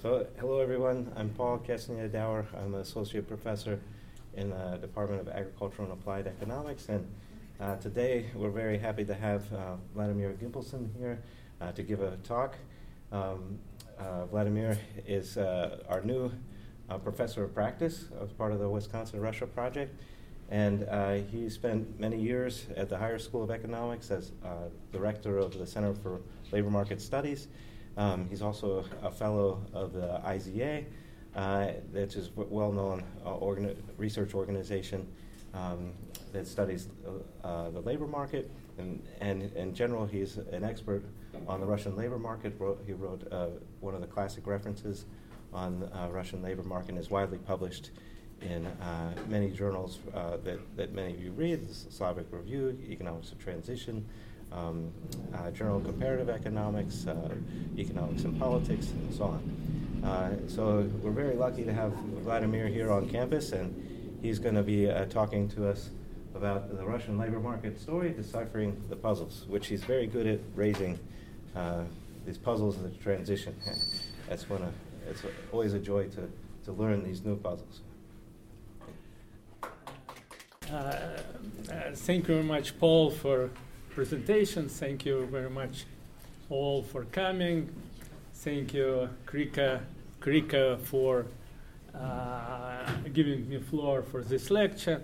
So, hello everyone. I'm Paul Castaneda Dower. I'm an associate professor in the Department of Agricultural and Applied Economics. And uh, today we're very happy to have uh, Vladimir Gimpelson here uh, to give a talk. Um, uh, Vladimir is uh, our new uh, professor of practice as part of the Wisconsin Russia Project. And he spent many years at the Higher School of Economics as director of the Center for Labor Market Studies. Um, he's also a fellow of the IZA, uh, which is a well known uh, organi- research organization um, that studies uh, the labor market. And, and in general, he's an expert on the Russian labor market. Wrote, he wrote uh, one of the classic references on uh, Russian labor market and is widely published in uh, many journals that, that many of you read the Slavic Review, Economics of Transition um, uh, of Comparative Economics, uh, Economics and Politics, and so on. Uh, so we're very lucky to have Vladimir here on campus, and he's going to be uh, talking to us about the Russian labor market story, deciphering the puzzles, which he's very good at raising uh, these puzzles in the transition. That's one of, it's always a joy to, to learn these new puzzles. Uh, thank you very much, Paul, for presentation. Thank you very much all for coming. Thank you, CREECA, CREECA for uh, giving me floor for this lecture.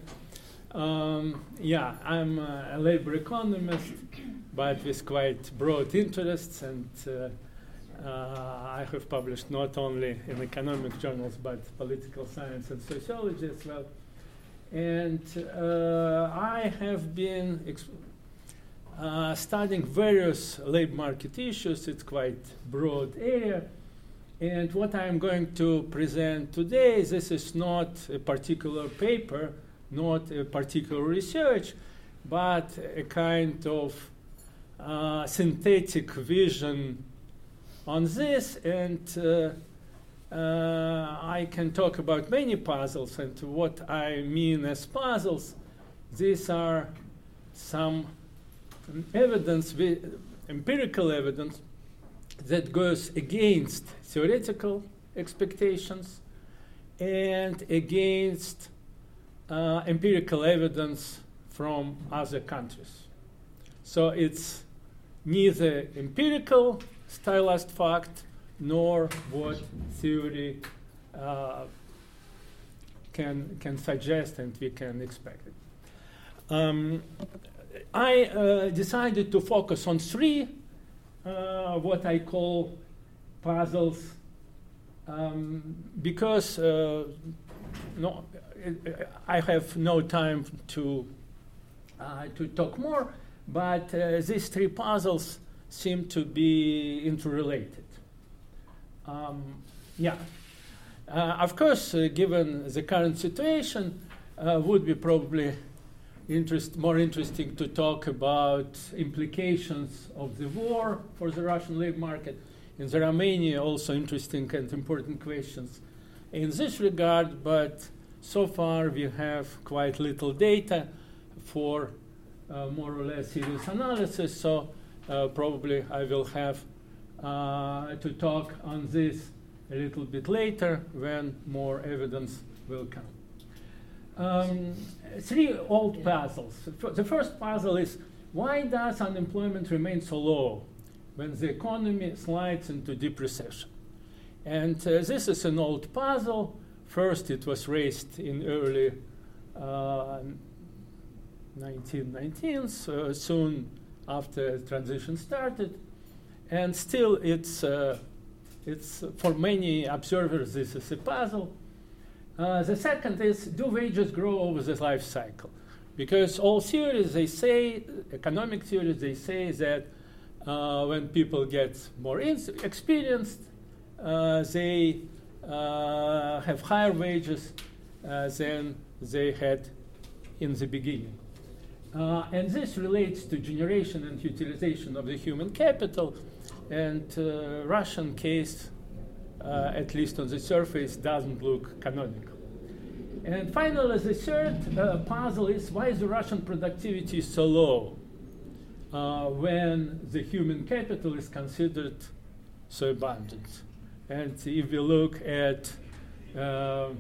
Um, yeah, I'm a labor economist, but with quite broad interests, and uh, uh, I have published not only in economic journals but political science and sociology as well. And uh, I have been exp- uh, studying various labor market issues. It's quite broad area. And what I'm going to present today, this is not a particular paper, not a particular research, but a kind of uh, synthetic vision on this. And uh, uh, I can talk about many puzzles. And what I mean as puzzles, these are some evidence, empirical evidence, that goes against theoretical expectations and against uh, empirical evidence from other countries. So it's neither empirical stylized fact nor what theory uh, can, can suggest and we can expect it. Um, I uh, decided to focus on three, uh, what I call puzzles, um, because uh, no, I have no time to, uh, to talk more, but uh, these three puzzles seem to be interrelated. Um, yeah. Uh, of course, given the current situation, would be probably interest, more interesting to talk about implications of the war for the Russian labor market. In the Romania, also interesting and important questions in this regard, but so far we have quite little data for uh, more or less serious analysis, so uh, probably I will have uh, to talk on this a little bit later when more evidence will come. Um, three old puzzles. The first puzzle is why does unemployment remain so low when the economy slides into deep recession? And uh, this is an old puzzle. First, it was raised in early uh, 1919s, uh, soon after transition started, and still it's uh, it's for many observers this is a puzzle. Uh, the second is do wages grow over the life cycle? Because all theories, they say, economic theories, they say that uh, when people get more experienced, uh, they uh, have higher wages uh, than they had in the beginning. Uh, and this relates to generation and utilization of the human capital. And Russian case, uh, at least on the surface, doesn't look canonical. And finally, the third uh, puzzle is why is the Russian productivity so low uh, when the human capital is considered so abundant? And if we look at uh,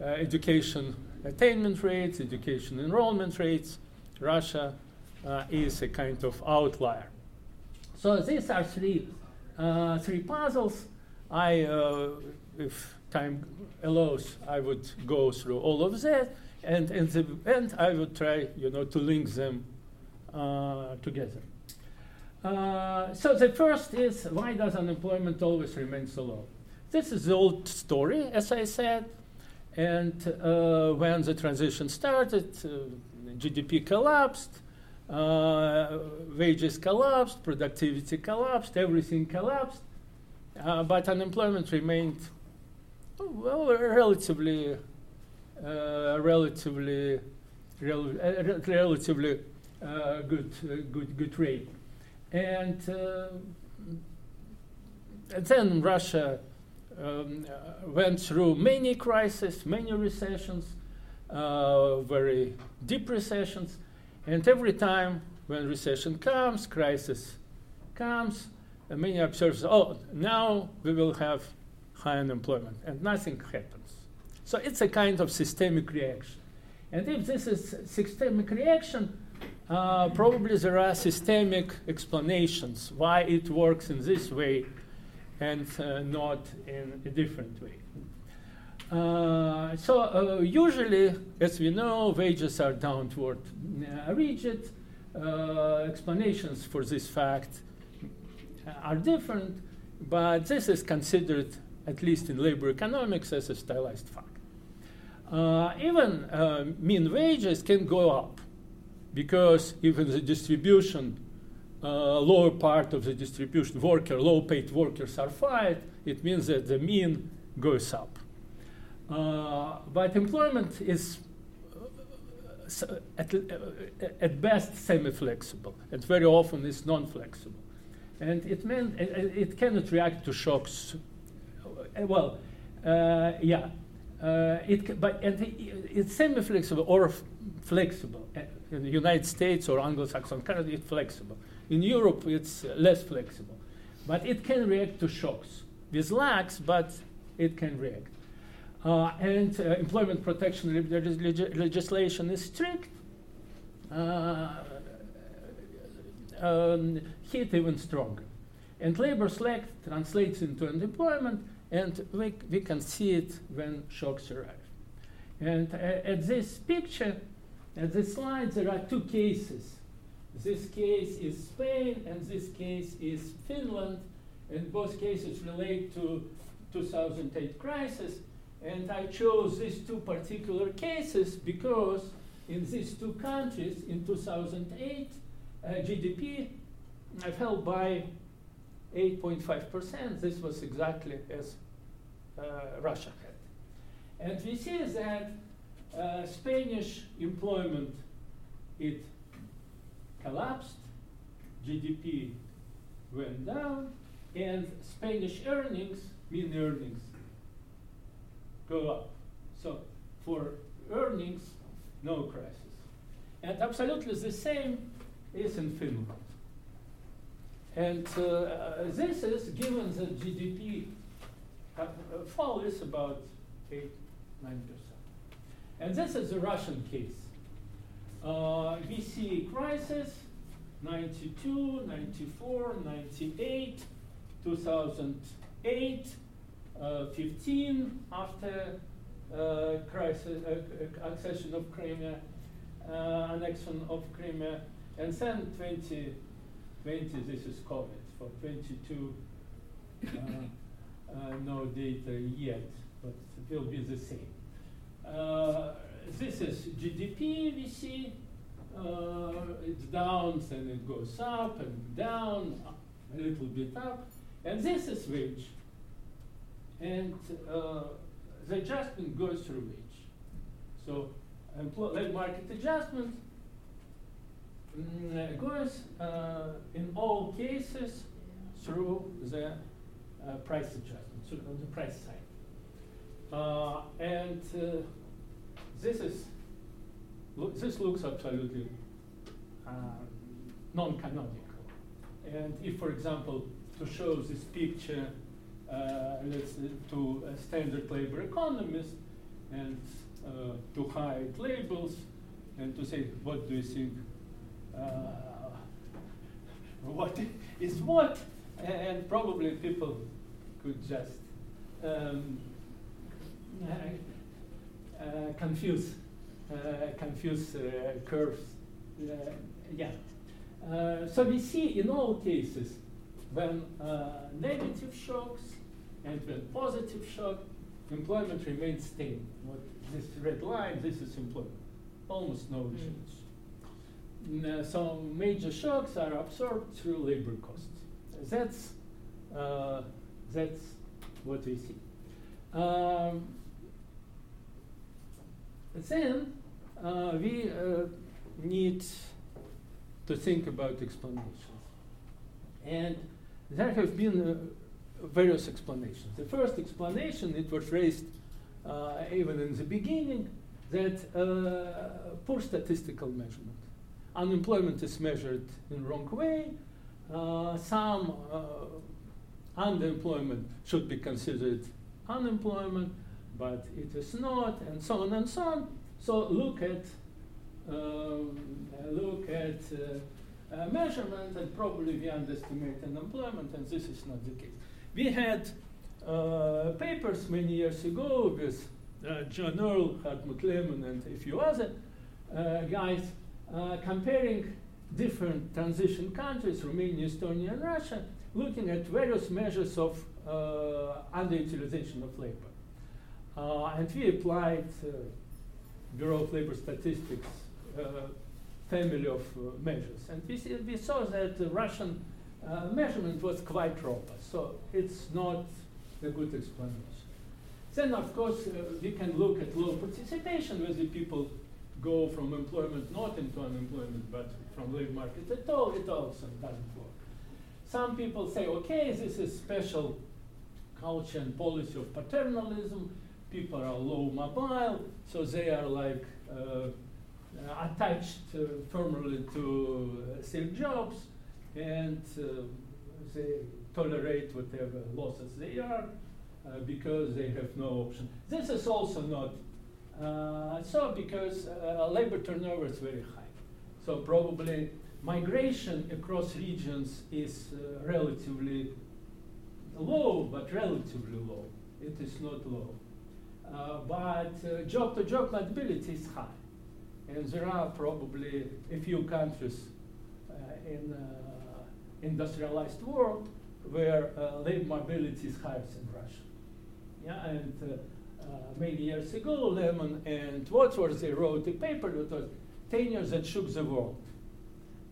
education attainment rates, education enrollment rates, Russia uh, is a kind of outlier. So these are three, uh, three puzzles. I, uh, if time allows, I would go through all of that, and in the end, I would try, you know, to link them uh, together. Uh, so the first is why does unemployment always remain so low? This is the old story, as I said, and uh, when the transition started, GDP collapsed, uh, wages collapsed, productivity collapsed, everything collapsed, uh, but unemployment remained well relatively, uh, relatively, rel- uh, relatively uh, good, uh, good, good rate, and, and then Russia. Um, went through many crises, many recessions, uh, very deep recessions, and every time when recession comes, crisis comes, uh, many observers, oh, now we will have high unemployment, and nothing happens. So it's a kind of systemic reaction. And if this is systemic reaction, uh, probably there are systemic explanations why it works in this way and uh, not in a different way. Uh, so uh, usually, as we know, wages are downward uh, rigid. Uh, explanations for this fact are different, but this is considered, at least in labor economics, as a stylized fact. Uh, even uh, mean wages can go up because even the distribution, lower part of the distribution, worker, low-paid workers are fired. It means that the mean goes up. Uh, but employment is uh, at, uh, at, best semi-flexible, and very often is non-flexible. And it, meant, it, cannot react to shocks. Well, uh, yeah, uh, it, but and it's semi-flexible or f- flexible. In the United States or Anglo-Saxon Canada, it's flexible. In Europe, it's less flexible, but it can react to shocks with lags, but it can react. Uh, and uh, employment protection leg- legislation is strict. Uh, um, hit even stronger. And labor slack translates into unemployment, and we, we can see it when shocks arrive. And uh, at this picture, at this slide, there are two cases. This case is Spain, and this case is Finland, and both cases relate to 2008 crisis. And I chose these two particular cases because in these two countries in 2008, uh, GDP uh, fell by 8.5%. This was exactly as uh, Russia had. And we see that uh, Spanish employment, it collapsed, GDP went down, and Spanish earnings, mean earnings, go up. So for earnings, no crisis. And absolutely the same is in Finland. And uh, this is given the GDP uh, fall is about 8 9%. And this is the Russian case. Uh, we see crisis 92, 94, 98, 2008, uh, 15 after uh, crisis, uh, accession of Crimea, annexion of Crimea, and then 2020, this is COVID. For 22, no data yet, but it will be the same. this is GDP we see. Uh, it's down, then it goes up and down, a little bit up. And this is wage and uh, the adjustment goes through wage. So labor market adjustment mm, goes uh, in all cases through the uh, price adjustment, on the price side. Uh, and uh, this is this looks absolutely uh, non-canonical. And if, for example, to show this picture uh, let's to a standard labor economist and uh, to hide labels and to say what do you think uh, what is what and probably people could just um, uh, confuse uh, confuse uh, curves yeah so we see in all cases when negative shocks and when positive shock, employment remains stable. What this red line, this is employment. Almost no change. Mm. so major shocks are absorbed through labor costs. That's, uh, that's what we see. Um, then uh, we uh, need to think about explanations. And there have been uh, various explanations. The first explanation, it was raised uh, even in the beginning, that uh, poor statistical measurement. Unemployment is measured in wrong way. Uh, some uh, underemployment should be considered unemployment, but it is not, and so on and so on. So look at um, look at uh, uh, measurement, and probably we underestimate unemployment, and this is not the case. We had uh, papers many years ago with uh, John Earle, Hartmut Lehmann, and a few other uh, guys uh, comparing different transition countries, Romania, Estonia, and Russia, looking at various measures of uh, underutilization of labor. Uh, and we applied Bureau of Labor Statistics family of measures. And we, see, we saw that the Russian uh, measurement was quite robust. So it's not a good explanation. Then, of course, uh, we can look at low participation, where the people go from employment not into unemployment, but from labor market at all. It also doesn't work. Some people say, okay, this is special culture and policy of paternalism. People are low mobile, so they are like uh, attached uh, firmly to uh, jobs and uh, they tolerate whatever losses they are uh, because they have no option. This is also not uh, so because labor turnover is very high. So probably migration across regions is relatively low, but relatively low. It is not low. Uh, but uh, job to job mobility is high. And there are probably a few countries uh, in industrialized world where uh, labor mobility is higher than Russia. Yeah, and uh, uh, many years ago, Lehmann and Wadsworth they wrote a paper that was 10 years that shook the world.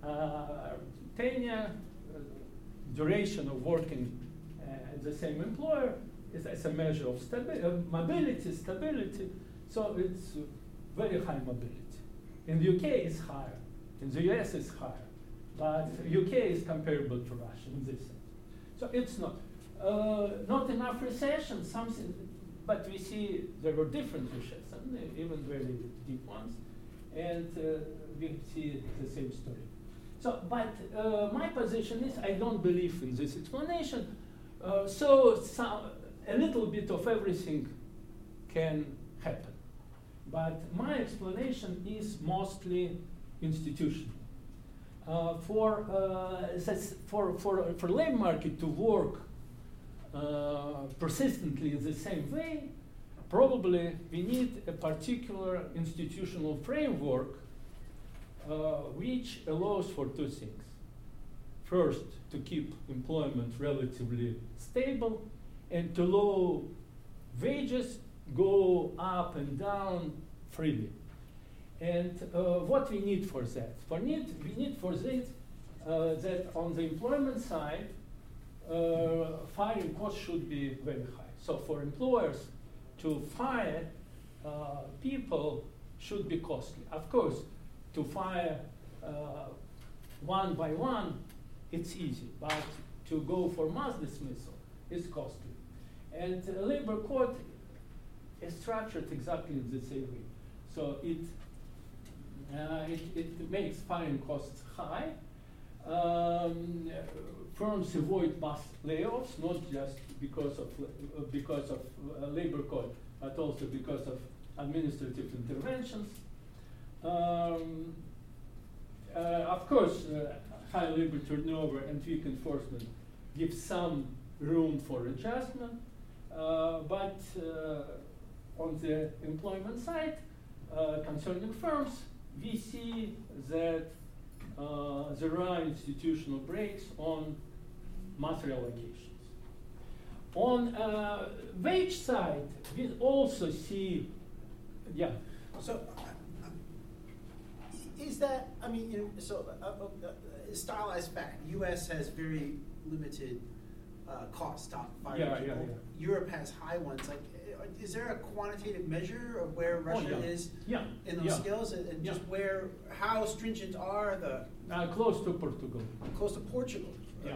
Uh, 10 year uh, duration of working at the same employer is as a measure of stabi- mobility, stability. So it's very high mobility. In the UK, it's higher. In the US, it's higher. But UK is comparable to Russia in this sense. So it's not. Uh, not enough recession, something, but we see there were different recessions, even very deep ones, and uh, we see the same story. So, but uh, my position is I don't believe in this explanation. Uh, so, a little bit of everything can happen. But my explanation is mostly institutional. Uh, for, uh, for, for, for labor market to work persistently in the same way, probably we need a particular institutional framework uh, which allows for two things. First, to keep employment relatively stable and to allow wages go up and down freely. And uh, what we need for that? For need, we need for that uh, that on the employment side, uh, firing costs should be very high. So for employers to fire uh, people should be costly. Of course, to fire uh, one by one, it's easy, but to go for mass dismissal is costly. And labor court is structured exactly in the same way. So it, uh, it, it, makes firing costs high. Um, firms avoid mass layoffs, not just because of, uh, because of uh, labor code, but also because of administrative interventions. Um, uh, of course, uh, high labor turnover and weak enforcement give some room for adjustment, uh, but uh, on the employment side, concerning firms, we see that there are institutional brakes on mass reallocations. On wage side, we also see, yeah. So is that, I mean, you know, so uh, uh, uh, stylized fact, U.S. has very limited uh, cost on firing yeah. Yeah, yeah. Europe has high ones. Like, uh, is there a quantitative measure of where oh, Russia oh, yeah. is yeah. in those yeah. skills, and, and just where, how stringent are the? Uh, close to Portugal. Close to Portugal. Yeah.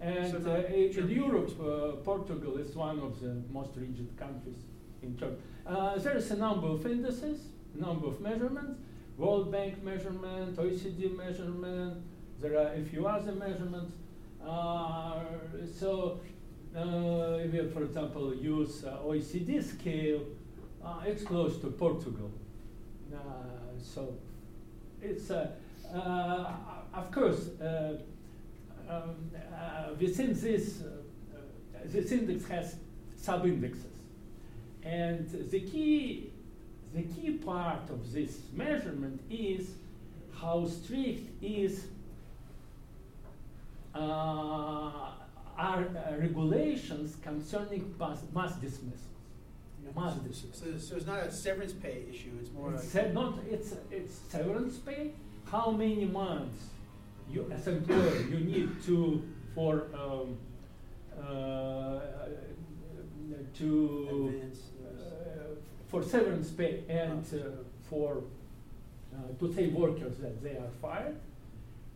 And uh, in Europe, uh, Portugal is one of the most rigid countries in terms. Uh, there is a number of indices, number of measurements, World Bank measurement, OECD measurement, there are a few other measurements. Uh, so uh, if you, for example, use uh, OECD scale, uh, it's close to Portugal. Uh, so it's, uh, of course, um, within this, this index has sub-indexes. And the key the key part of this measurement is how strict is uh, are uh, regulations concerning mass, mass dismissals. Mass dismissals. So, so, it's not a severance pay issue. It's more it's like not. It's it's severance pay. How many months you as employer you need to for um, uh, to Advance for severance pay and uh, for uh, to tell workers that they are fired.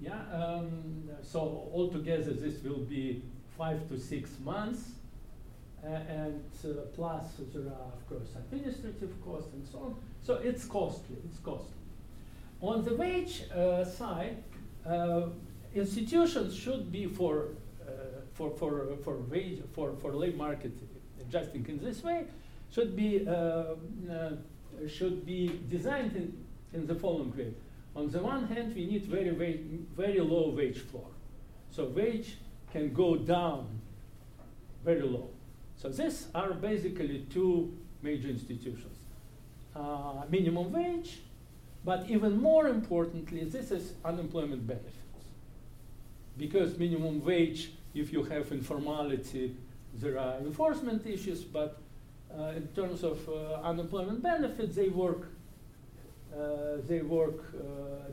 Yeah, um, so altogether this will be five to six months, uh, and plus there are of course administrative costs and so on. So it's costly. It's costly. On the wage side, institutions should be for uh, for for for wage for for labor market adjusting in this way should be, uh, uh, should be designed in, in the following way. On the one hand, we need very, very, very low wage floor. So wage can go down very low. So these are basically two major institutions. Uh, minimum wage, but even more importantly, this is unemployment benefits. Because minimum wage, if you have informality, there are enforcement issues, but uh, in terms of uh, unemployment benefits, they work, uh, they work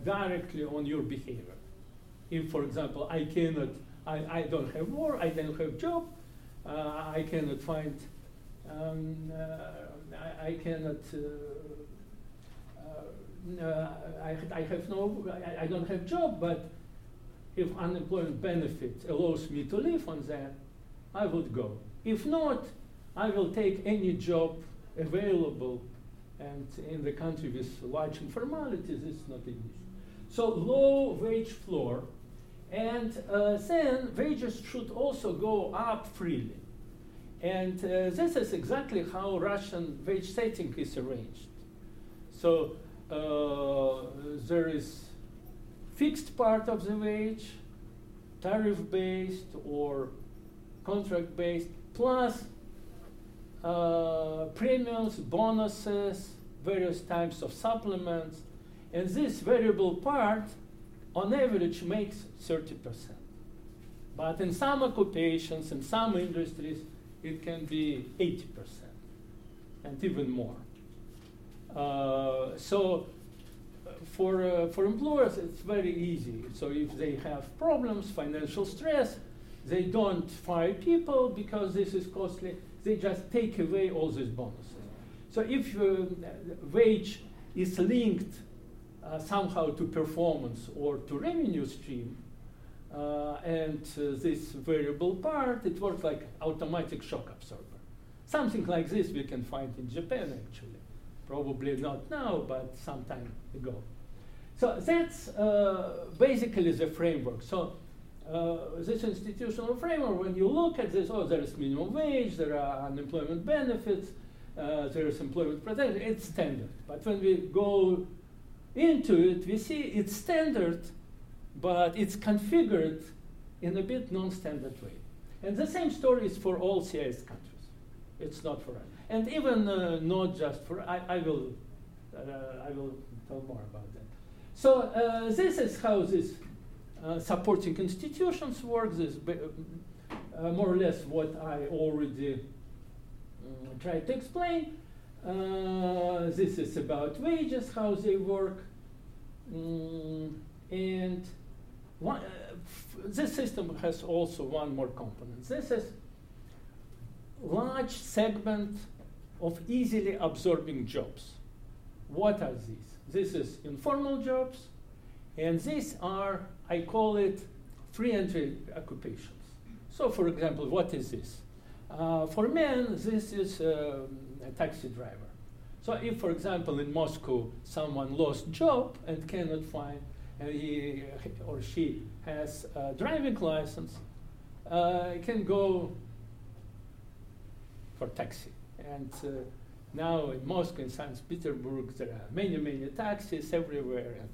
directly on your behavior. If, for example, I cannot, I, I don't have work, I don't have job, I cannot find, um, I, I, cannot uh, I, I, have no, I, I, don't have job, but if unemployment benefit allows me to live on that, I would go. If not, I will take any job available and in the country with large informalities, it's not an issue. So low wage floor, and uh, then wages should also go up freely. And uh, this is exactly how Russian wage setting is arranged. So uh, there is fixed part of the wage, tariff-based or contract-based, plus uh, premiums, bonuses, various types of supplements, and this variable part on average makes 30%. But in some occupations, in some industries, it can be 80% and even more. Uh, so for, uh, for employers, it's very easy. So if they have problems, financial stress, they don't fire people because this is costly they just take away all these bonuses. So if uh, wage is linked uh, somehow to performance or to revenue stream. Uh, and uh, this variable part, it works like automatic shock absorber. Something like this we can find in Japan actually. Probably not now, but some time ago. So that's uh, basically the framework. So uh, this institutional framework, when you look at this, oh, there is minimum wage, there are unemployment benefits, uh, there is employment protection, it's standard. But when we go into it, we see it's standard, but it's configured in a bit non-standard way. And the same story is for all CIS countries. It's not for us. And even uh, not just for, I, I will, uh, I will tell more about that. So uh, this is how this uh, supporting institutions work. This uh, more or less what I already uh, tried to explain. Uh, this is about wages, how they work. Mm, and one, uh, this system has also one more component. This is large segment of easily absorbing jobs. What are these? This is informal jobs, and these are, I call it, free entry occupations. So, for example, what is this? Uh, for men, this is uh, a taxi driver. So if, for example, in Moscow, someone lost job and cannot find, and he or she has a driving license, uh, can go for taxi. And uh, now in Moscow and St. Petersburg, there are many, many taxis everywhere, and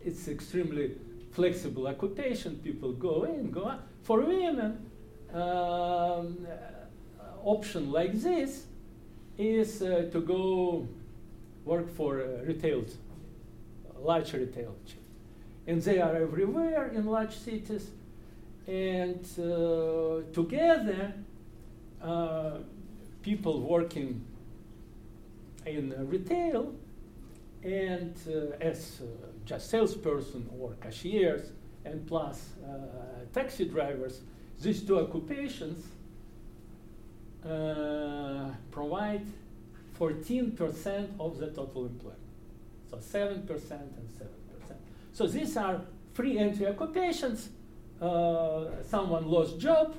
it's extremely flexible occupation. People go in, go out. For women, um, option like this is uh, to go work for a retail, large retail chain. And they are everywhere in large cities. And uh, together, uh, people working in retail and uh, as uh, just salesperson or cashiers and plus uh, taxi drivers, these two occupations provide 14% of the total employment. So 7% and 7%. So these are free entry occupations. Uh, someone lost job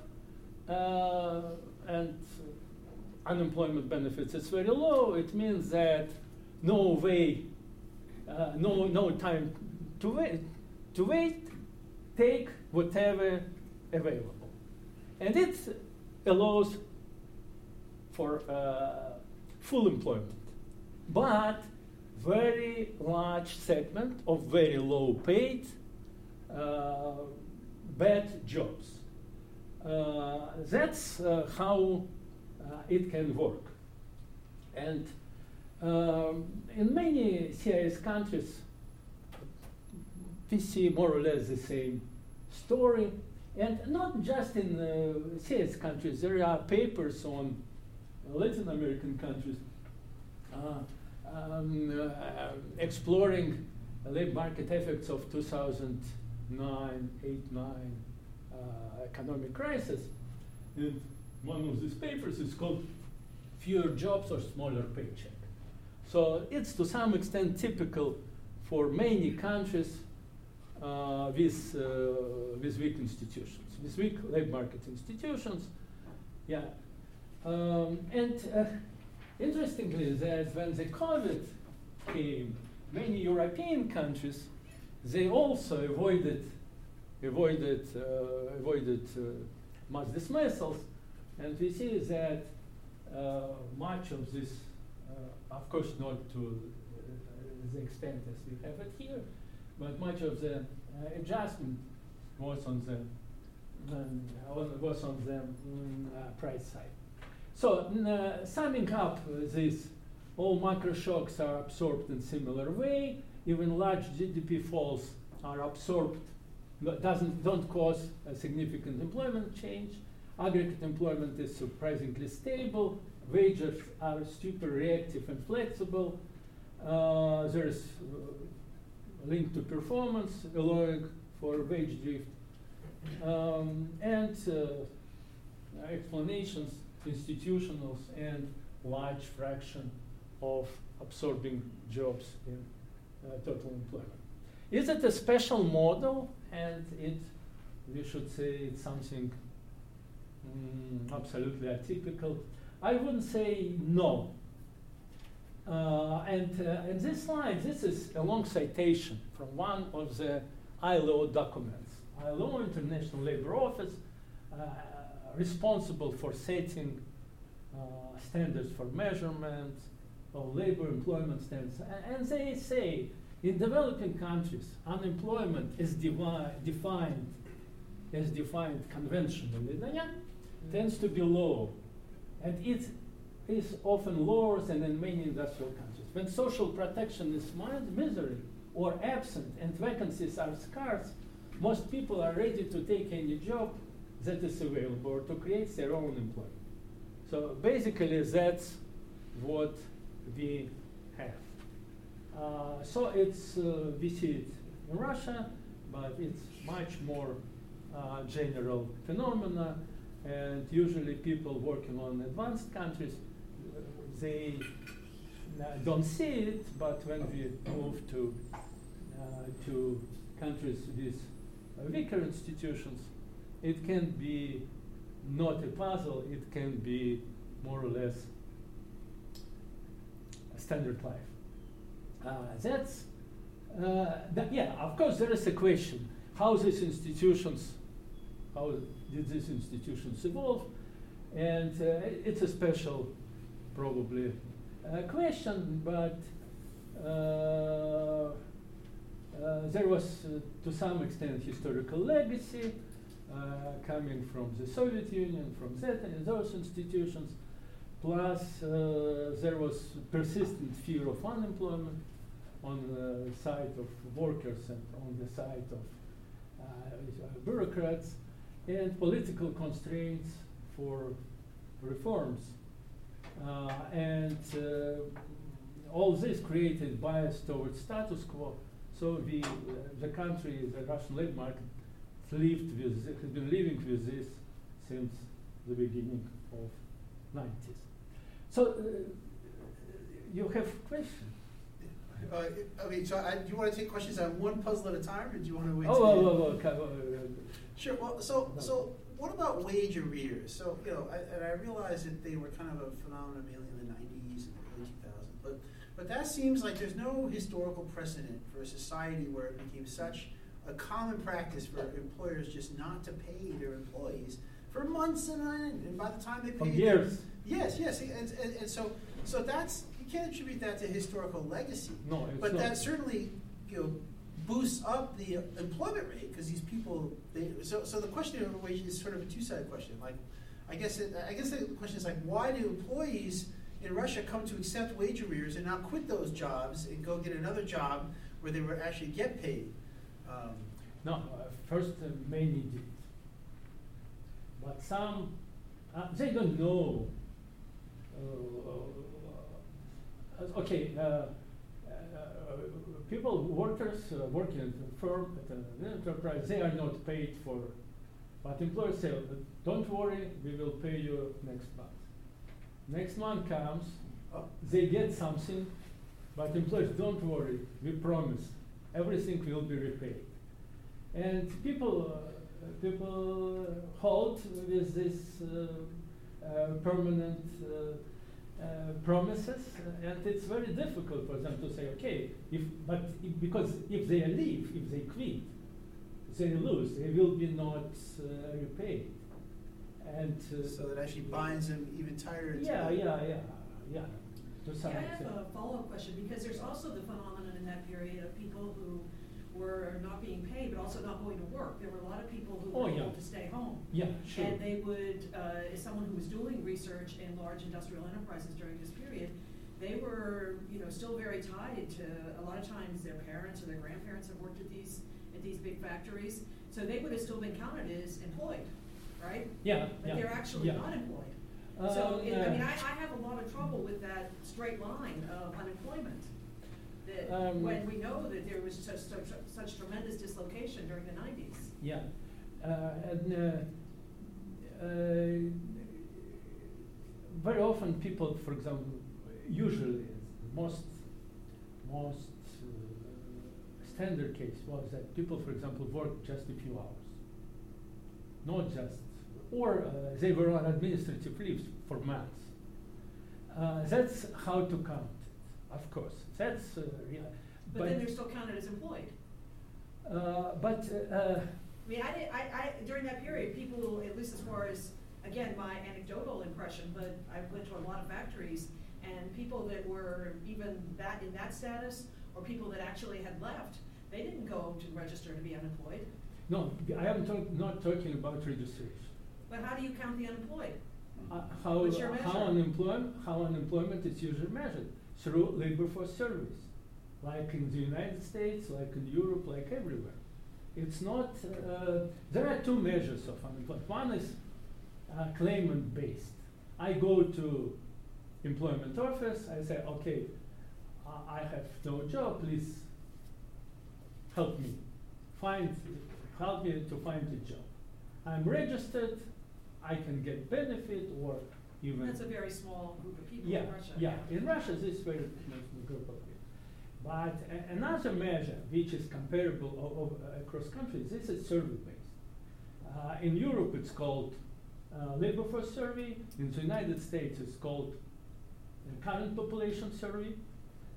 uh, and unemployment benefits is very low. It means that no way, uh, no, no time to wait, to wait, take whatever available. And it allows for uh, full employment. But very large segment of very low paid, uh, bad jobs. Uh, that's uh, how it can work. And um, in many CIS countries, we see more or less the same story. And not just in uh, CIS countries, there are papers on Latin American countries uh, um, uh, exploring labor market effects of 2009, 8, 9 uh, economic crisis. And one of these papers is called Fewer Jobs or Smaller Paycheck. So it's to some extent typical for many countries uh, with, uh, with weak institutions, with weak labor market institutions. Yeah, um, and uh, interestingly, that when the COVID came, many European countries they also avoided avoided uh, avoided uh, mass dismissals, and we see that uh, much of this, uh, of course, not to uh, the extent as we have it here, but much of the adjustment was on the um, was on the um, price side. So, summing up this, all macro shocks are absorbed in similar way. Even large GDP falls are absorbed, but doesn't, don't cause a significant employment change. Aggregate employment is surprisingly stable. Wages are super reactive and flexible. Uh, there's uh, link to performance, allowing for wage drift. Um, and uh, explanations institutionals and large fraction of absorbing jobs in uh, total employment. Is it a special model and it, we should say it's something mm, absolutely atypical? I wouldn't say no. Uh, and uh, in this slide, this is a long citation from one of the ILO documents. ILO, International Labour Office, uh, responsible for setting uh, standards for measurement of labor employment standards. And, and they say in developing countries, unemployment is devi- defined as defined conventionally, yeah, tends to be low. And it is often lower than in many industrial countries. When social protection is mild, misery or absent and vacancies are scarce, most people are ready to take any job that is available or to create their own employment. So basically, that's what we have. Uh, so it's uh, we see it in Russia, but it's much more uh, general phenomena. And usually, people working on advanced countries they don't see it. But when we move to uh, to countries with weaker institutions, it can be not a puzzle. It can be more or less a standard life. Uh, that's uh, yeah. Of course, there is a question: how these institutions, how did these institutions evolve? And uh, it's a special, probably, uh, question. But uh, there was, to some extent, historical legacy. Coming from the Soviet Union, from that and those institutions. Plus, uh, there was persistent fear of unemployment on the side of workers and on the side of uh, bureaucrats, and political constraints for reforms. Uh, and uh, all this created bias towards status quo. So the, the country, the Russian labor market, lived with, has been living with this since the beginning of 90s. So uh, you have questions? Uh, I mean, so I, do you want to take questions on one puzzle at a time, or do you want to wait? Oh, oh, oh, oh, oh, Sure. Well, so so what about wage arrears? So you know, I, and I realize that they were kind of a phenomenon mainly in the '90s and early 2000s, but but that seems like there's no historical precedent for a society where it became such a common practice for employers just not to pay their employees for months and on end. And by the time they pay years. Yes, yes. And, and, and, so so that's you can't attribute that to historical legacy. No, but not. that certainly you know boosts up the employment rate because these people. They, so so the question of wage is sort of a two sided question. Like I guess it, I guess the question is like why do employees in Russia come to accept wage arrears and now quit those jobs and go get another job where they would actually get paid? Um, no, uh, first uh, many did. But some, uh, they don't know. Uh, uh, okay, uh, people, workers working at a firm, at an enterprise, they are not paid for. But employers say, don't worry, we will pay you next month. Next month comes, they get something, but employers, don't worry, we promise everything will be repaid. And people, uh, people hold with this uh, uh, permanent uh, uh, Uh, promises, uh, and it's very difficult for them to say, okay, if, but if, because if they leave, if they quit, they lose, they will be not uh, repaid. And so that actually binds them even tighter. Yeah, yeah, yeah, yeah. Yeah, I have a follow-up question because there's also the phenomenon in that period of people who were not being paid, but also not going to work. There were a lot of people who oh, were yeah. able to stay home. Yeah, sure. And they would, uh, as someone who was doing research in large industrial enterprises during this period, they were, you know, still very tied to a lot of times their parents or their grandparents have worked at these at these big factories, so they would have still been counted as employed, right? Yeah. But yeah. they're actually yeah. not employed. Uh, so, it, yeah. I mean, I, I have a lot of trouble with that straight line of unemployment that um, when we know that there was such, such, such tremendous dislocation during the 90s. Yeah. Uh, and uh, uh, very often people, for example, usually most most uh, standard case was that people, for example, worked just a few hours, not just, or uh, they were on administrative leaves for months. Uh, that's how to count of course. That's uh, real. But then they're still counted as employed. uh, but uh, I mean, I, did, I, I, during that period, people, at least as far as, again, my anecdotal impression, but I went to a lot of factories, and people that were even that, in that status, or people that actually had left, they didn't go to register to be unemployed. no, I am talk- not talking about registration. But how do you count the unemployed? Uh, how, What's your how unemployment how unemployment is usually measured through labor force surveys, like in the United States, like in Europe, like everywhere. It's not. Uh, there are two measures of unemployment. One is uh, claimant based. I go to employment office. I say, okay, I have no job. Please help me find help me to find a job. I'm registered. I can get benefit or even That's a very small group of people yeah, in Russia. yeah. In Russia, this is very small group of people. But a- another measure, which is comparable across countries, this is survey-based. Uh, in Europe, it's called uh, labor force survey. In the United States, it's called current population survey.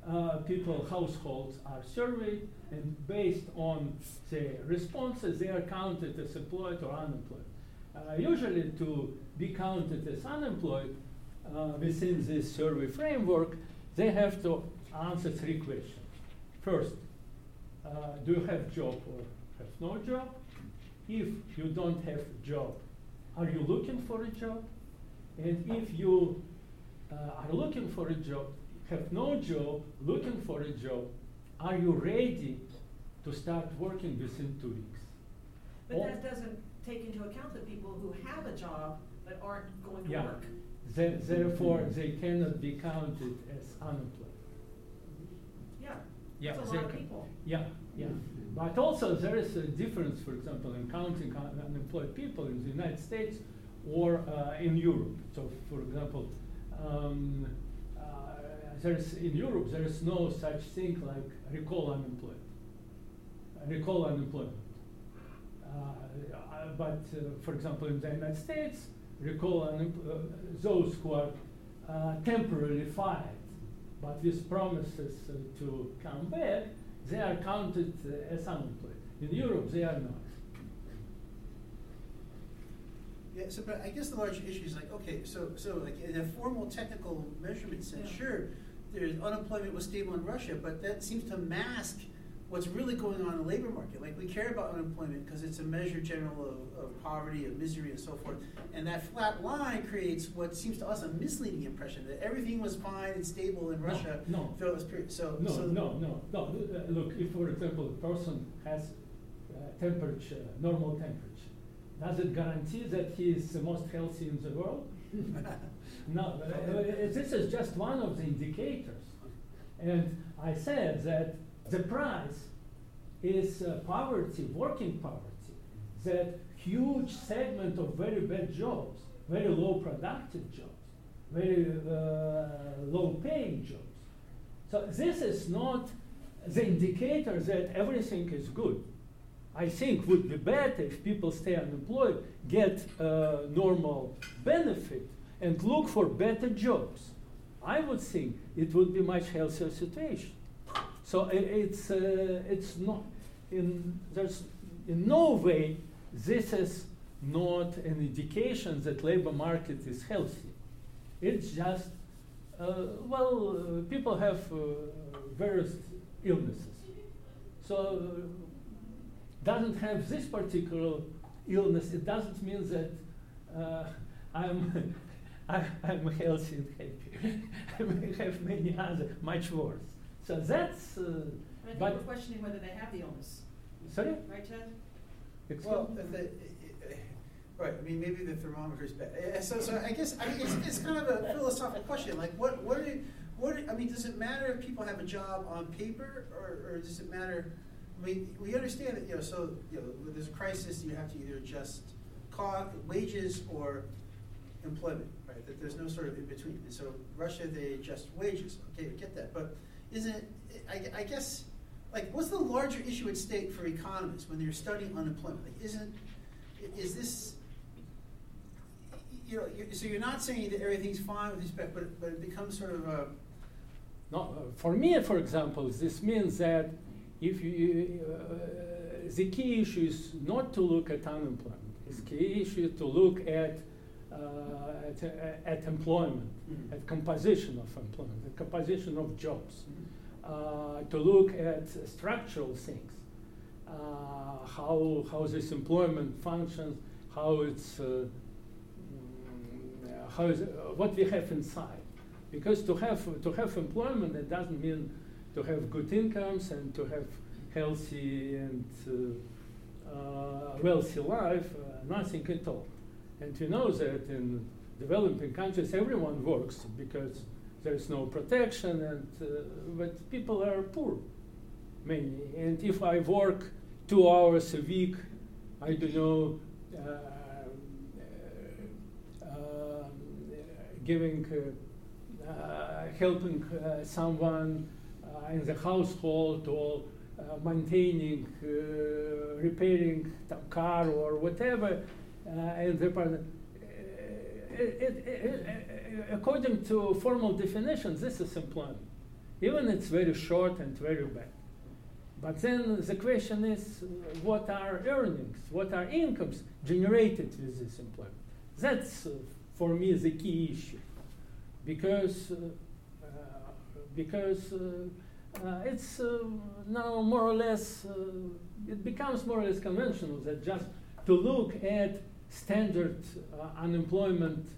Uh, people, households are surveyed, and based on the responses, they are counted as employed or unemployed. Uh, usually, to be counted as unemployed uh, within this survey framework, they have to answer three questions. First, uh, do you have job or have no job? If you don't have job, are you looking for a job? And if you uh, are looking for a job, have no job, looking for a job, are you ready to start working within two weeks? But Or- that doesn't take into account the people who have a job but aren't going to Yeah. work. Th- Therefore, they cannot be counted as unemployed. Yeah, Yeah, that's a they lot of people. Yeah, yeah. But also there is a difference, for example, in counting un- unemployed people in the United States or uh, in Europe. So, for example, um, uh, there's in Europe there is no such thing like recall unemployed. Recall unemployment. Uh, uh, but, uh, for example, in the United States, recall uneempl- uh, those who are uh, temporarily fired, but with promises uh, to come back, they are counted uh, as unemployed. In Europe, they are not. Yeah, so, but I guess the large issue is like, okay, so, so like in a formal technical measurement sense, Yeah. sure, there's unemployment was stable in Russia, but that seems to mask what's really going on in the labor market. Like we care about unemployment because it's a measure general of, of poverty, of misery, and so forth. And that flat line creates what seems to us a misleading impression that everything was fine and stable in Russia no. throughout this period. So, No, so no, no, no. Uh, Look, if, for example, a person has uh, temperature, normal temperature, does it guarantee that he is the most healthy in the world? No, uh, uh, this is just one of the indicators. And I said that the price is uh, poverty, working poverty, that huge segment of very bad jobs, very low productive jobs, very uh, low paying jobs. So this is not the indicator that everything is good. I think would be better if people stay unemployed, get uh, normal benefit, and look for better jobs. I would think it would be much healthier situation. So i- it's uh, it's not in there's in no way this is not an indication that labor market is healthy. It's just uh, well uh, people have uh, various illnesses. So uh, doesn't have this particular illness, it doesn't mean that uh, I'm, I, I'm healthy and happy. I may have many other, much worse. So that's, uh, I think but, we're questioning whether they have the illness, sorry? right, Ted? Excuse Well, me? if the, right. I mean, maybe the thermometer's bad. Uh, So, so I guess I mean, it's, it's kind of a philosophical question. Like, what, what, are, what? Are, I mean, does it matter if people have a job on paper, or, or does it matter? I mean, we understand that you know. So, you know, when there's a crisis, you have to either adjust cost, wages, or employment, right? That there's no sort of in between. And so Russia, they adjust wages. Okay, we get that. But isn't it, I, I guess, like, what's the larger issue at stake for economists when they're studying unemployment? Like, isn't, is this, you know, you, so you're not saying that everything's fine with respect, but, but it becomes sort of a. No, uh, for me, for example, this means that if you, uh, the key issue is not to look at unemployment. The key issue is to look at at, uh, at, employment, mm-hmm. at composition of employment, the composition of jobs, mm-hmm. to look at structural things, how how this employment functions, how it's mm, how is, what we have inside. Because to have to have employment, it doesn't mean to have good incomes and to have healthy and uh, uh, wealthy life, uh, nothing at all. And we know that in developing countries, everyone works because there's no protection, and but people are poor, many. And if I work two hours a week, I don't know, uh, uh, giving, uh, helping someone in the household or uh, maintaining, uh, repairing the car or whatever, uh, the partner. It, it, it, according to formal definitions, this is employment. Even it's very short and very bad. But then the question is, what are earnings? What are incomes generated with this employment? That's, uh, for me, the key issue. Because, uh, because uh, it's uh, now more or less, uh, it becomes more or less conventional that just to look at standard uh, unemployment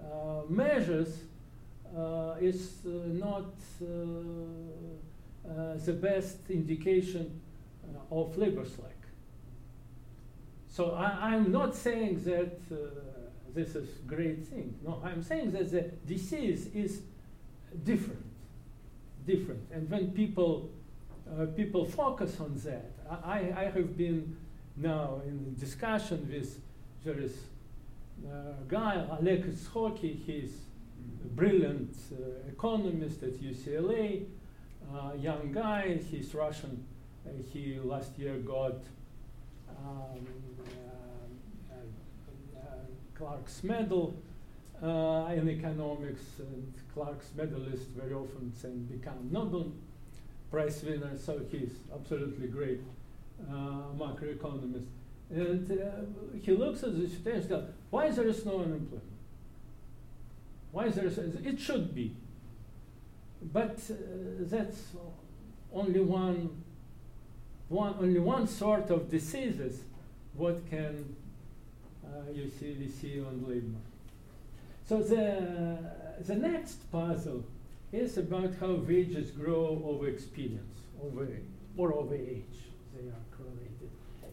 uh, measures uh, is not the best indication of labor slack. So I, am not saying that uh, this is great thing. No, I'm saying that the disease is different different. And when people uh, people focus on that, I, I have been now in discussion with there is a guy Oleg Itskhoki, he's a brilliant uh, economist at UCLA, uh, young guy, he's Russian. Uh, he last year got um, uh, uh, Clark's Medal uh, in economics, and Clark's medalist very often then become Nobel Prize winner, so he's absolutely great uh, macroeconomist. And uh, he looks at the situation and why there is no unemployment? Why is there, it should be. But uh, that's only one, one, only one sort of diseases what can uh, you see, we see on labor. So the, the next puzzle is about how wages grow over experience, over or over age. They are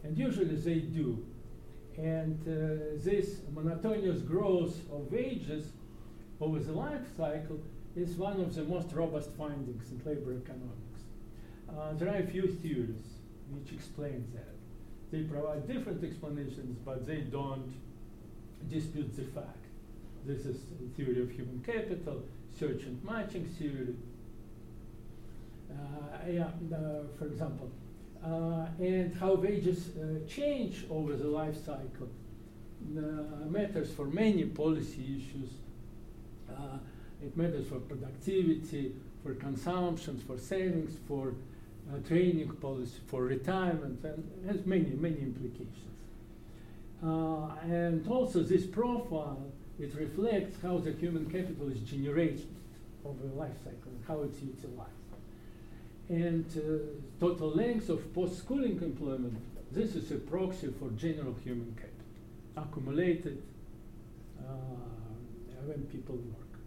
and usually they do. And uh, this monotonous growth of wages over the life cycle is one of the most robust findings in labor economics. Uh, there are a few theories which explain that. They provide different explanations, but they don't dispute the fact. This is the theory of human capital, search and matching theory. Uh, yeah, uh, for example, and how wages uh, change over the life cycle uh, matters for many policy issues. Uh, it matters for productivity, for consumption, for savings, for training policy, for retirement, and has many, many implications. and also this profile it reflects how the human capital is generated over the life cycle and how it's utilized. And uh, total length of post-schooling employment, this is a proxy for general human capital, accumulated uh, when people work.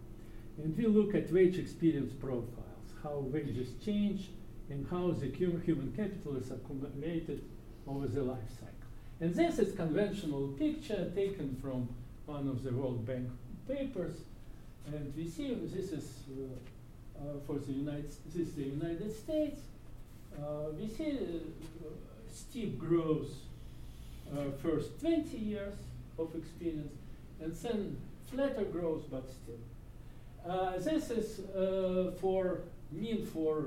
And we look at wage experience profiles, how wages change and how the human capital is accumulated over the life cycle. And this is conventional picture taken from one of the World Bank papers, and we see this is uh, for the United this the United States. Uh, we see steep growth first 20 years of experience, and then flatter growth, but still. Uh, this is uh, for mean for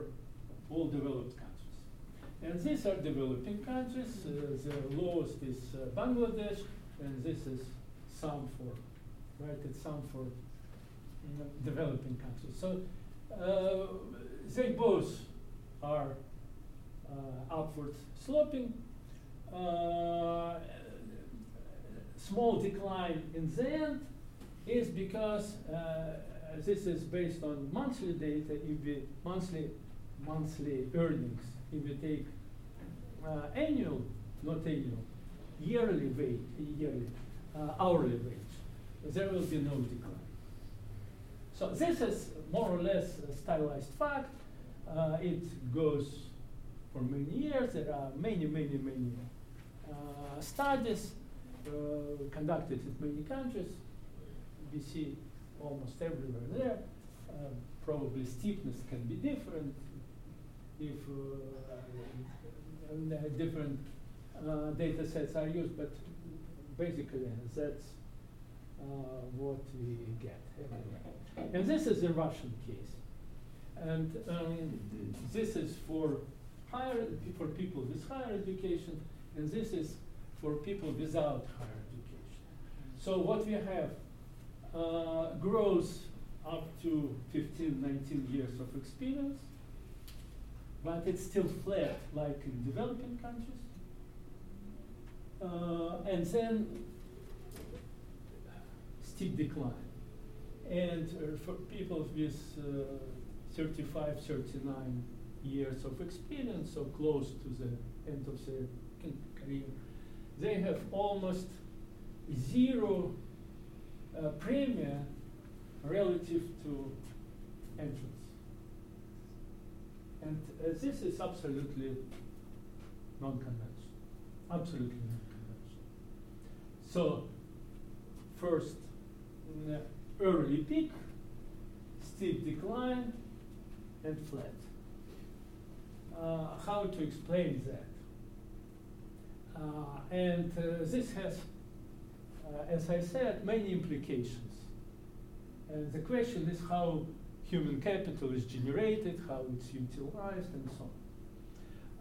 all developed countries. And these are developing countries. Uh, the lowest is uh, Bangladesh, and this is sum for, right? It's sum for developing countries. So uh, they both are uh, upward sloping. Uh, small decline in the end is because uh, this is based on monthly data, if we monthly monthly earnings, if we take uh, annual, not annual, yearly wage, yearly, uh, hourly wage, there will be no decline. So this is more or less stylized fact. Uh, it goes for many years. There are many, many, many uh, studies uh, conducted in many countries. We see almost everywhere there. Probably steepness can be different if uh, uh, different data sets are used, but basically that's what we get everywhere. And this is the Russian case. And um, this is for higher for people with higher education, and this is for people without higher education. So what we have uh, grows up to 15, 19 years of experience, but it's still flat like in developing countries. Uh, and then steep decline. And uh, for people with uh, 35, 39 years of experience, so close to the end of their career, they have almost zero uh, premium relative to entrance. And uh, this is absolutely non-conventional, absolutely non-conventional. So, first, early peak, steep decline, and flat. Uh, how to explain that? Uh, and uh, this has uh, as I said, many implications. And the question is how human capital is generated, how it's utilized, and so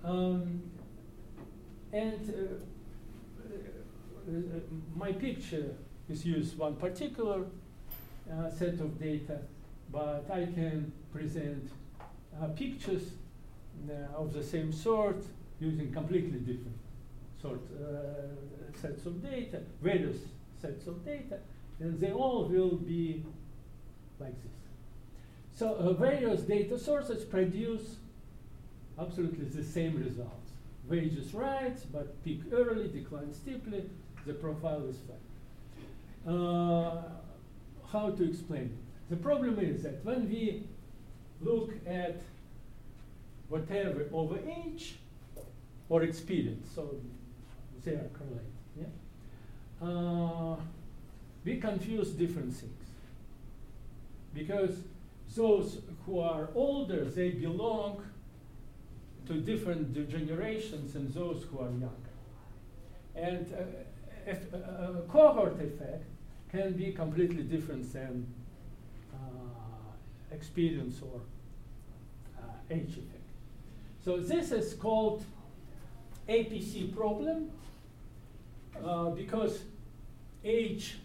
on. Um, and uh, uh, my picture is use one particular uh, set of data, but I can present uh, pictures uh, of the same sort using completely different sort sets of data, various sets of data, and they all will be like this. So uh, various data sources produce absolutely the same results. Wages rise, but peak early, decline steeply, the profile is flat. Uh, how to explain it? The problem is that when we look at whatever over age or experience, so they are correlated. Yeah? Uh, we confuse different things. Because those who are older, they belong to different generations than those who are younger. And uh, if, uh, a cohort effect can be completely different than uh, experience or uh, age effect. So this is called APC problem uh, because age,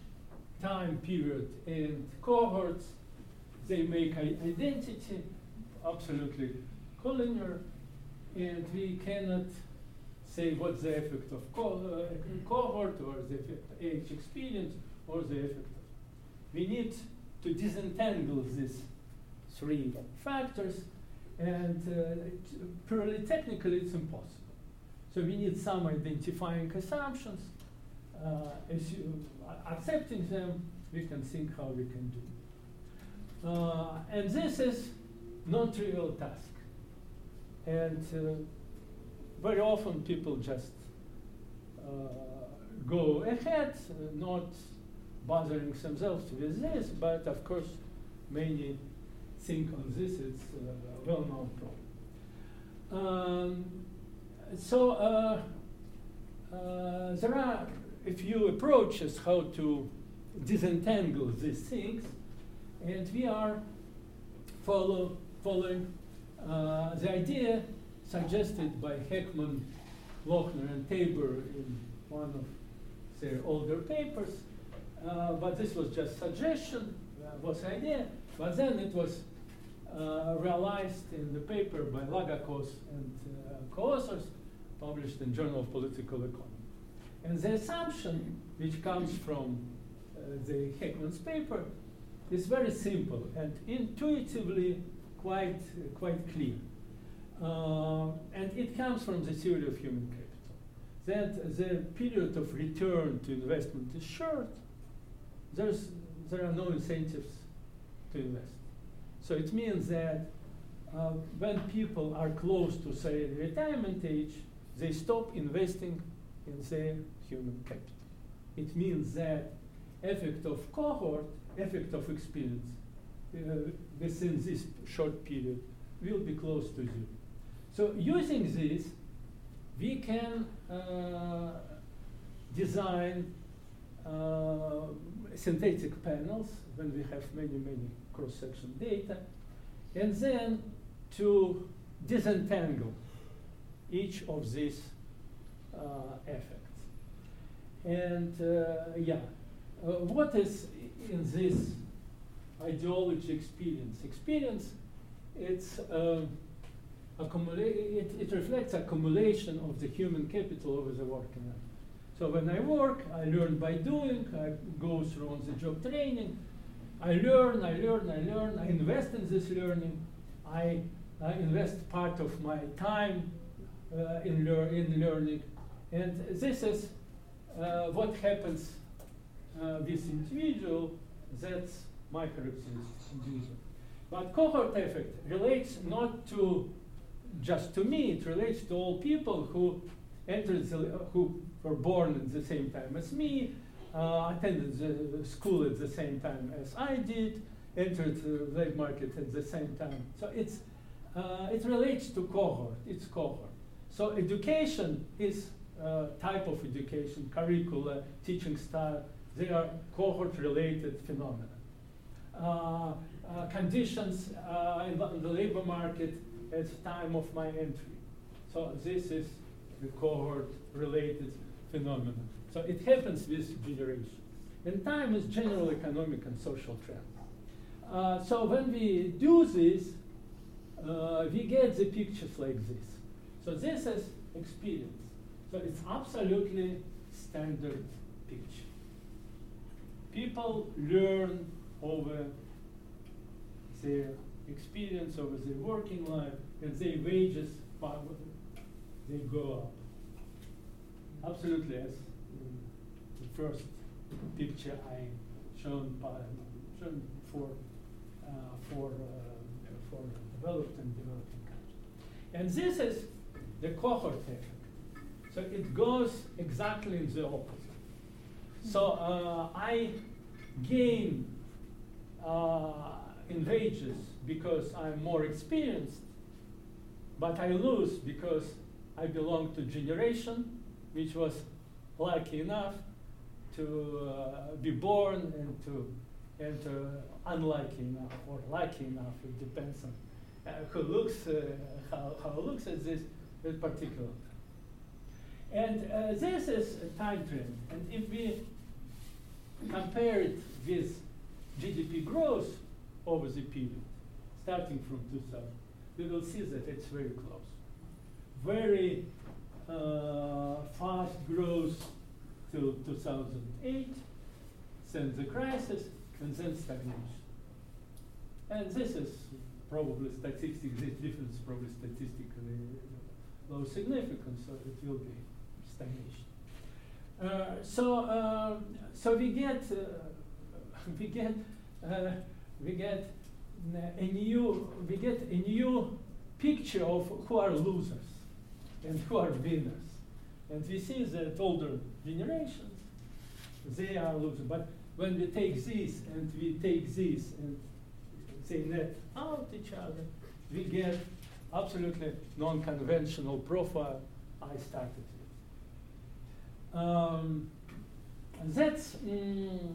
time period, and cohorts, they make identity absolutely collinear, and we cannot say what's the effect of co uh, cohort or the age experience or the effect. We need to disentangle these three factors, and uh, purely technically it's impossible. So we need some identifying assumptions uh, as you accepting them, we can think how we can do. Uh, and this is non-trivial task. And uh, very often people just go ahead, not bothering themselves with this, but of course, many think on this, it's a well known problem. Um, so, uh, uh, there are a few approaches how to disentangle these things, and we are follow, following uh, the idea suggested by Heckman, Lochner, and Taber in one of their older papers. Uh, but this was just suggestion, uh, was idea. But then it was uh, realized in the paper by Lagakos and uh, co-authors, published in Journal of Political Economy. And the assumption, which comes from uh, the Heckman's paper, is very simple and intuitively quite, quite clear. Uh, and it comes from the theory of human capital. That the period of return to investment is short. There's, there are no incentives to invest. So it means that uh, when people are close to, say, retirement age, they stop investing in their human capital. It means that effect of cohort, effect of experience uh, within this short period will be close to zero. So using this, we can uh, design uh, synthetic panels when we have many, many cross-section data, and then to disentangle each of these uh, effects. And uh, yeah, uh, what is in this ideology experience? Experience, it's um, it, it reflects accumulation of the human capital over the working life. So when I work, I learn by doing, I go through on the job training, I learn, I learn, I learn, I invest in this learning, I, I invest part of my time uh, in, lear in learning, and this is uh, what happens uh, with individual, that's microexist individual. But cohort effect relates not to just to me, it relates to all people who entered the, who were born at the same time as me, uh, attended the school at the same time as I did, entered the labor market at the same time. So it's, uh, it relates to cohort, it's cohort. So education is type of education, curricula, teaching style, they are cohort-related phenomena. Uh, uh, conditions uh, in the labor market at the time of my entry. So this is the cohort-related phenomenon. So it happens with generation. And time is general economic and social trend. Uh, so when we do this, uh, we get the pictures like this. So this is experience. So it's absolutely standard picture. People learn over their experience, over their working life, and their wages, they go up. Absolutely, as the first picture I shown, by, shown for, uh, for, uh, for developed and developing countries. And this is the cohort effect. So it goes exactly in the opposite. So uh, I gain uh, in wages because I'm more experienced, but I lose because I belong to generation which was lucky enough to uh, be born and to uh, unlucky enough or lucky enough. It depends on uh, who looks uh, how, how looks at this, this particular And uh, this is a time trend. And if we compare it with GDP growth over the period, starting from 2000, we will see that it's very close. Very uh, fast growth till 2008, then the crisis, and then stagnation. And this is probably statistics, this difference probably statistically low significance, so it will be stagnation. Uh, so, uh, so we get, uh, we get, uh, we get a new, we get a new picture of who are losers and who are winners. And we see that older generations, they are losing. But when we take this and we take this and they net out each other, we get absolutely non-conventional profile I started with. Um, that's mm,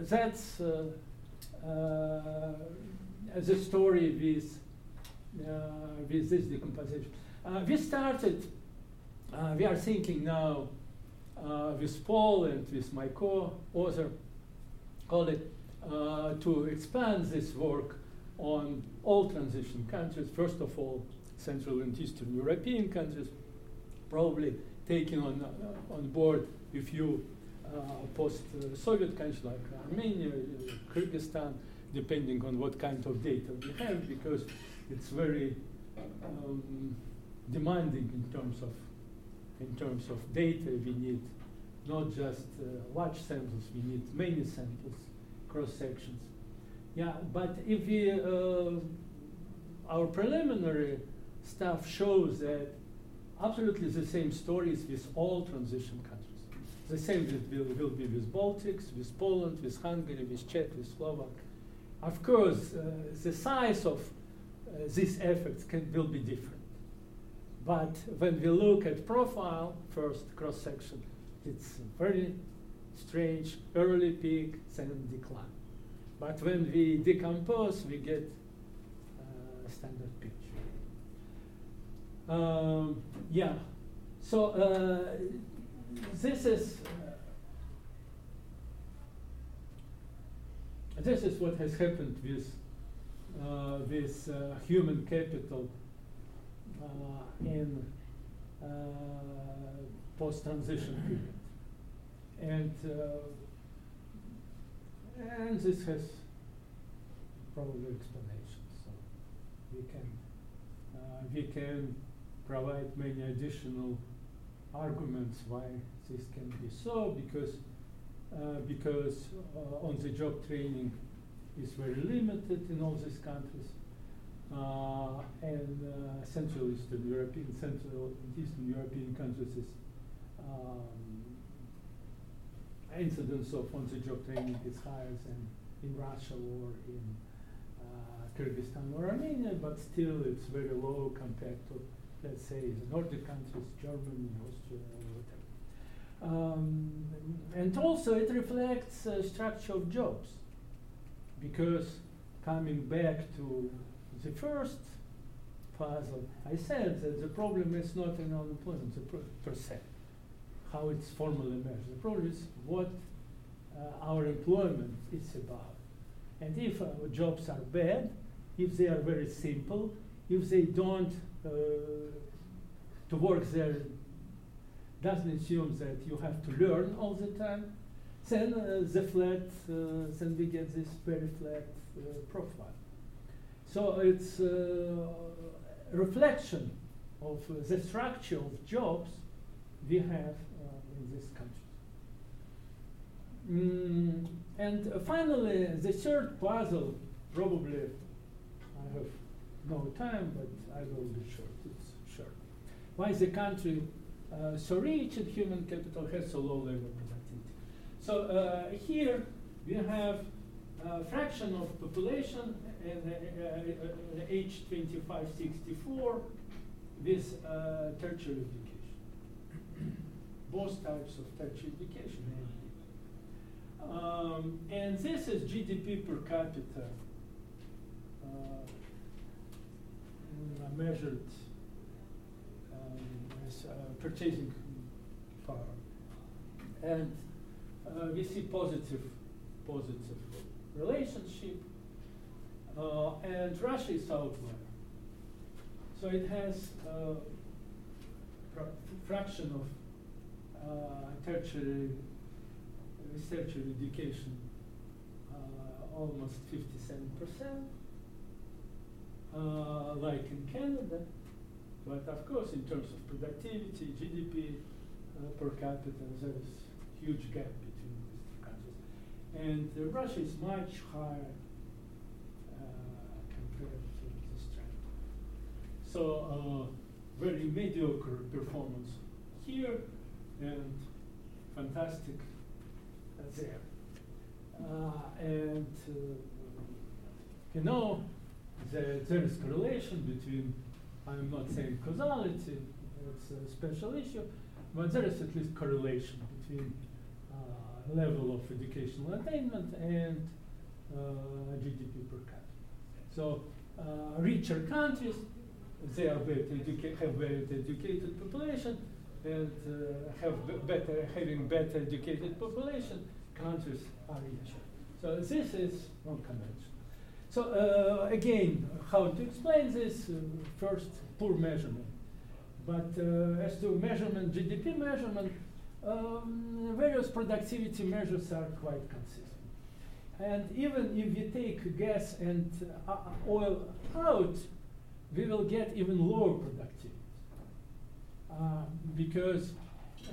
that's uh, uh, the story with, with this decomposition. We started, we are thinking now with Paul and with my co-author, call it, to expand this work on all transition countries, first of all, Central and Eastern European countries, probably taking on, uh, on board a few uh, post-Soviet countries like Armenia, Kyrgyzstan, depending on what kind of data we have, because it's very um, demanding in terms of in terms of data. We need not just uh, large samples; we need many samples, cross sections. Yeah, but if we uh, our preliminary stuff shows that absolutely the same stories with all transition countries. The same will, will be with Baltics, with Poland, with Hungary, with Czech, with Slovak. Of course, uh, the size of uh, these effects can, will be different. But when we look at profile, first cross section, it's very strange, early peak, then decline. But when we decompose, we get uh, standard picture. Um, yeah, so uh, this is uh, this is what has happened with uh, with uh, human capital in uh, post-transition period, and and this has probably explanations. So we can we can provide many additional arguments why this can be so because uh, because uh, on-the-job training is very limited in all these countries, uh, and uh, Central Eastern European, Central Eastern European countries is um, incidence of training is higher than in Russia or in uh, Kyrgyzstan or Armenia, but still it's very low compared to let's say, the Nordic countries, Germany, Austria, whatever. Um, and also it reflects uh, structure of jobs, because coming back to the first puzzle, I said that the problem is not in unemployment per, se, how it's formally measured. The problem is what uh, our employment is about. And if uh, jobs are bad, if they are very simple, if they don't uh, to work there doesn't assume that you have to learn all the time, then uh, the flat, uh, then we get this very flat profile. So it's a reflection of the structure of jobs we have in this country. Mm, and uh, finally, the third puzzle, probably I have no time, but I will be short. It's short. Why is the country uh, so rich and human capital has so low of productivity? So uh, here we have a fraction of population in uh, uh age 25, 64 with uh, tertiary education. Both types of tertiary education. Um, and this is GDP per capita uh, measured um, as uh, purchasing power. And uh, we see positive, positive relationship. Uh, and Russia is outlier. So it has a fraction of uh, tertiary tertiary education, uh, almost 57 percent uh, like in Canada. But of course, in terms of productivity, GDP uh, per capita, there is huge gap between these two countries. And uh, Russia is much higher uh, compared to this trend. So uh, very mediocre performance here and fantastic there. Uh, and you know, there, there is correlation between, I'm not saying causality, it's a special issue, but there is at least correlation between uh, level of educational attainment and uh, GDP per capita. So uh, richer countries, they are have educated population, and uh, have better having better educated population. Countries are richer. So this is one convention. So uh, again, how to explain this? Uh, first, poor measurement. But uh, as to measurement, GDP measurement, um, various productivity measures are quite consistent. And even if you take gas and uh, oil out, we will get even lower productivity. Uh, because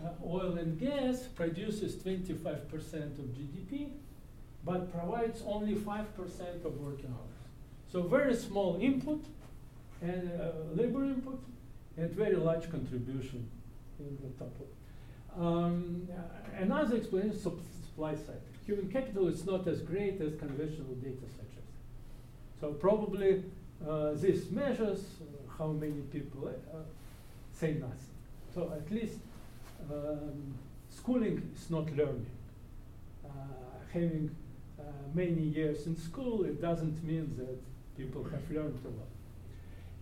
uh, oil and gas produces 25% of GDP, but provides only 5% of working hours. So very small input and uh, labor input and very large contribution in the top. Um, another explanation is supply side. Human capital is not as great as conventional data suggest. So probably uh, this measures uh, how many people uh, say nothing. So at least um, schooling is not learning. Uh, having many years in school, it doesn't mean that people have learned a lot.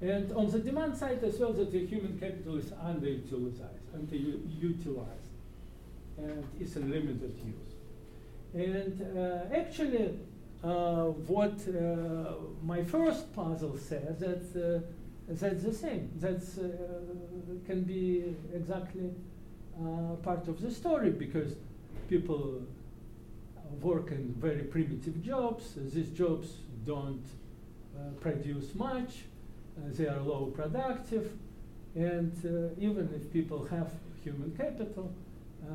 And on the demand side as well, that the human capital is underutilized, underutilized, and is in limited use. And uh, actually, what uh, my first puzzle says that uh, that's the same. That uh, can be exactly uh, part of the story because people work in very primitive jobs. These jobs don't produce much uh, they are low productive, and uh, even if people have human capital, uh,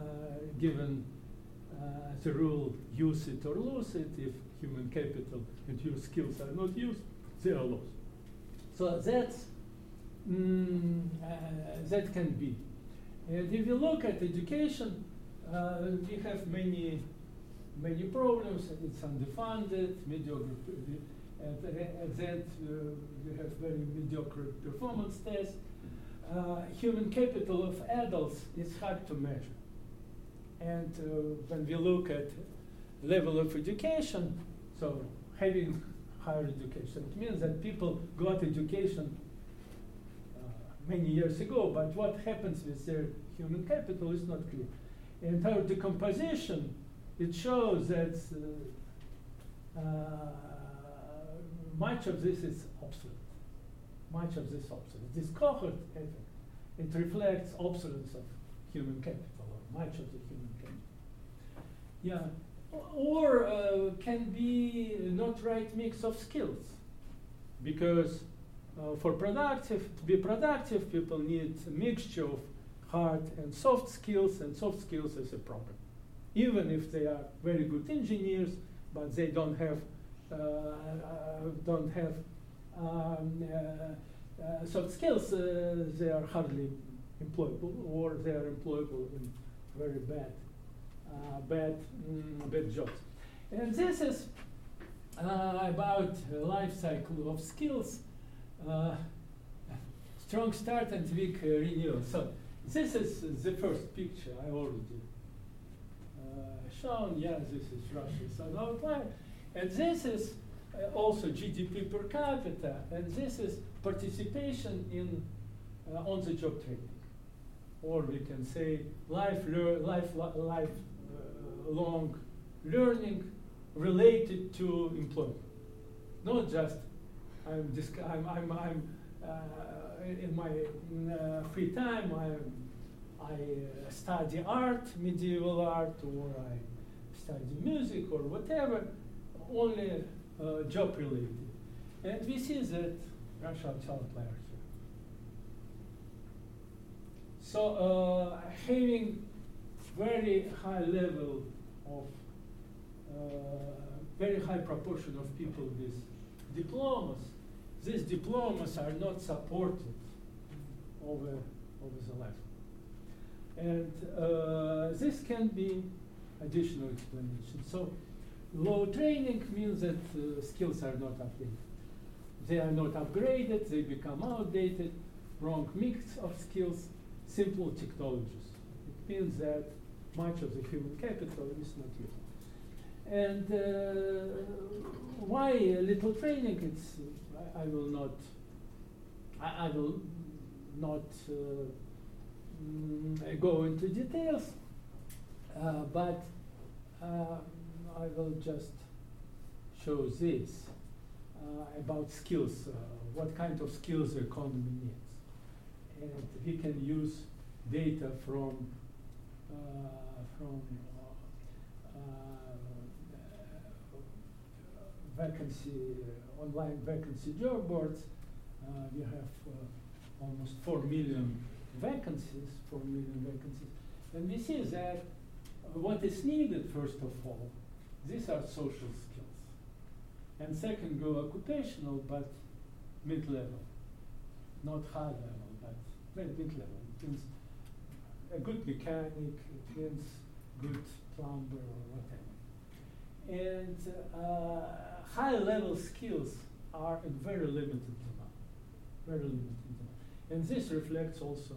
given the rule use it or lose it, if human capital and your skills are not used, they are lost. So that's mm, that can be. And if you look at education, uh, we have many, many problems. It's underfunded, mediocre and, and that uh, you have very mediocre performance tests. Uh, human capital of adults is hard to measure. And uh, when we look at level of education, so having higher education, it means that people got education uh, many years ago, but what happens with their human capital is not clear. And our decomposition, it shows that uh, uh, much of this is obsolete. Much of this obsolete. This cohort effect, it reflects obsolescence of human capital, or much of the human capital. Yeah, or uh, can be not right mix of skills, because uh, for productive to be productive, people need a mixture of hard and soft skills, and soft skills is a problem. Even if they are very good engineers, but they don't have uh, uh, don't have um, uh, soft skills, they are hardly employable, or they are employable in very bad, bad, mm, bad jobs. And this is about life cycle of skills strong start and weak uh, renewal. So this is the first picture I already uh, shown. Yeah, this is Russia South outline. And this is uh, also GDP per capita, and this is participation in uh, on-the-job training. Or we can say life, life, life long learning related to employment. Not just I'm, I'm, I'm, I'm uh, in my uh, free time, I, I uh, study art, medieval art, or I study music or whatever only uh, job related. And we see that Russia is outlier here. So uh, having very high level of uh, very high proportion of people with diplomas, these diplomas are not supported over, over the life. And uh, this can be additional explanation. So Low training means that uh, skills are not updated. They are not upgraded, they become outdated, wrong mix of skills, simple technologies. It means that much of the human capital is not used. And uh, why a little training? It's I, I will not. I, I will not uh, mm, go into details, uh, but uh, I will just show this uh, about skills. Uh, what kind of skills the economy needs, and we can use data from from vacancy, uh, online vacancy job boards. Uh, we have uh, almost 4 million vacancies, 4 million vacancies. And we see that what is needed, first of all, these are social skills. And second, go occupational, but mid level. Not high level, but mid level. It means a good mechanic, it means good plumber or whatever. And uh, high level skills are in very limited demand. Very limited demand. And this reflects also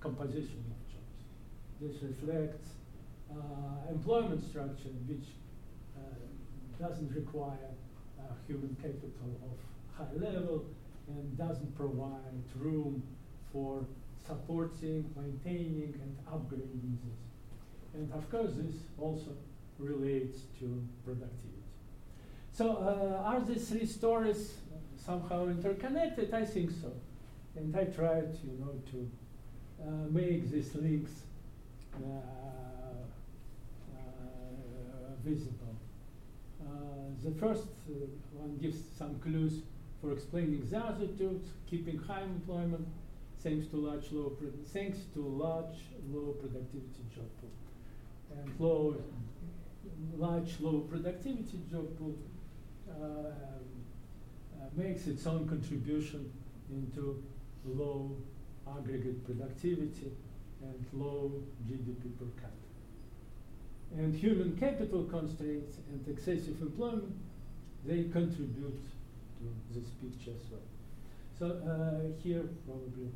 composition of jobs. This reflects uh, employment structure which uh, doesn't require uh, human capital of high level and doesn't provide room for supporting, maintaining, and upgrading this. And of course, this also relates to productivity. So uh, are these three stories somehow interconnected? I think so. And I tried, you know, to uh, make these links uh, uh visible. Uh, the first uh, one gives some clues for explaining the other two, keeping high employment thanks to large low thanks to large low productivity job pool and low large low productivity job uh, uh, makes its own contribution into low aggregate productivity and low GDP per capita. And human capital constraints and excessive employment, they contribute to this picture as well. So uh, here probably